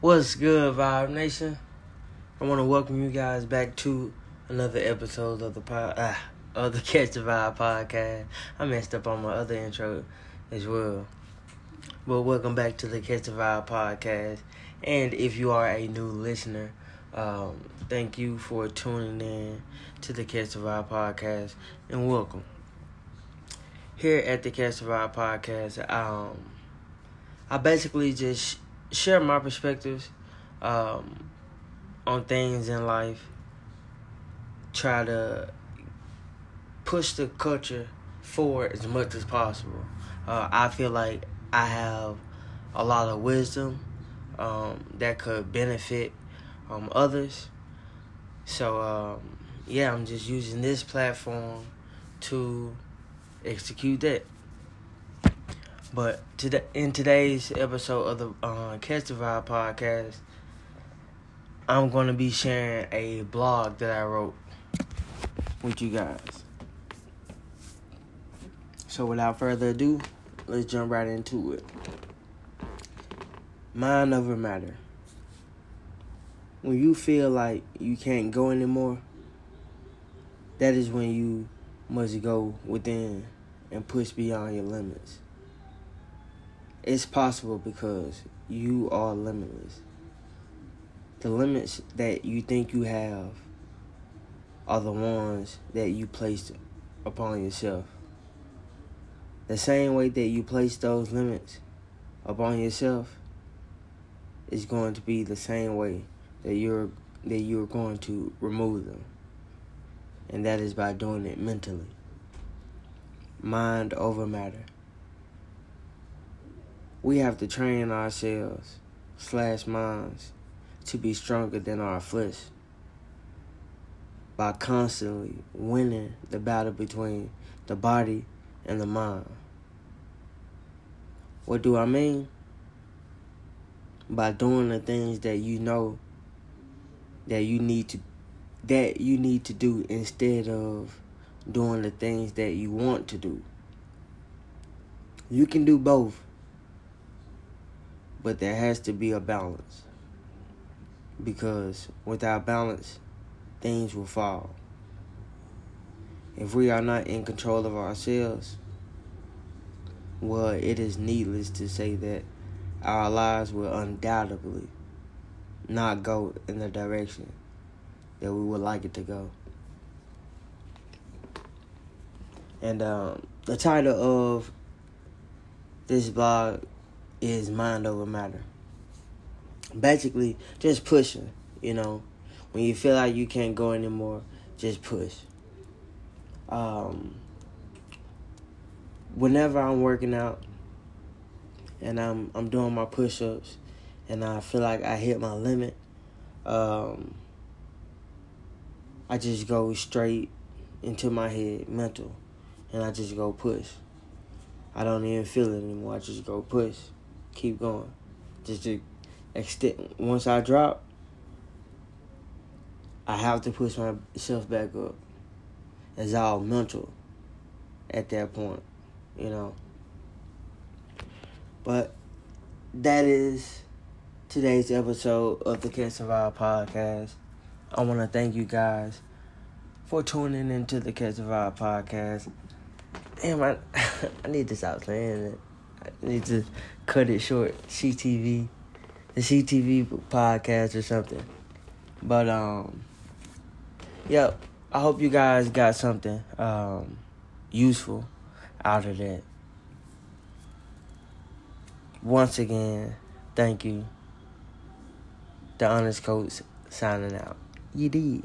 What's good, Vibe Nation? I want to welcome you guys back to another episode of the pod, ah, of the Catch the Vibe podcast. I messed up on my other intro as well, but welcome back to the Catch the Vibe podcast. And if you are a new listener, um, thank you for tuning in to the Catch the Vibe podcast, and welcome. Here at the Catch the Vibe podcast, um, I basically just share my perspectives um, on things in life. Try to push the culture forward as much as possible. Uh, I feel like I have a lot of wisdom um, that could benefit um, others. So um, yeah, I'm just using this platform to execute that. But today, in today's episode of the uh, Catch the Vibe podcast, I'm going to be sharing a blog that I wrote with you guys. So without further ado, let's jump right into it. Mind over matter. When you feel like you can't go anymore, that is when you must go within and push beyond your limits. It's possible because you are limitless. The limits that you think you have are the ones that you placed upon yourself. The same way that you place those limits upon yourself is going to be the same way that you're that you're going to remove them. And that is by doing it mentally. Mind over matter we have to train ourselves slash minds to be stronger than our flesh by constantly winning the battle between the body and the mind. What do I mean? By doing the things that you know that you need to that you need to do instead of doing the things that you want to do. You can do both but there has to be a balance. Because without balance, things will fall. If we are not in control of ourselves, well, it is needless to say that our lives will undoubtedly not go in the direction that we would like it to go. And um, the title of this blog is mind over matter. Basically, just pushing, you know. When you feel like you can't go anymore, just push. Um, whenever I'm working out and I'm I'm doing my push-ups and I feel like I hit my limit, um, I just go straight into my head, mental, and I just go push. I don't even feel it anymore. I just go push keep going. Just to extend. Once I drop, I have to push myself back up. It's all mental at that point, you know. But that is today's episode of the Catch the Vibe podcast. I want to thank you guys for tuning into the Catch the Vibe podcast. Damn, I, I need to stop saying it. Need to cut it short. CTV, the CTV podcast or something. But um, yep. I hope you guys got something um useful out of that. Once again, thank you. The honest coach signing out. You did.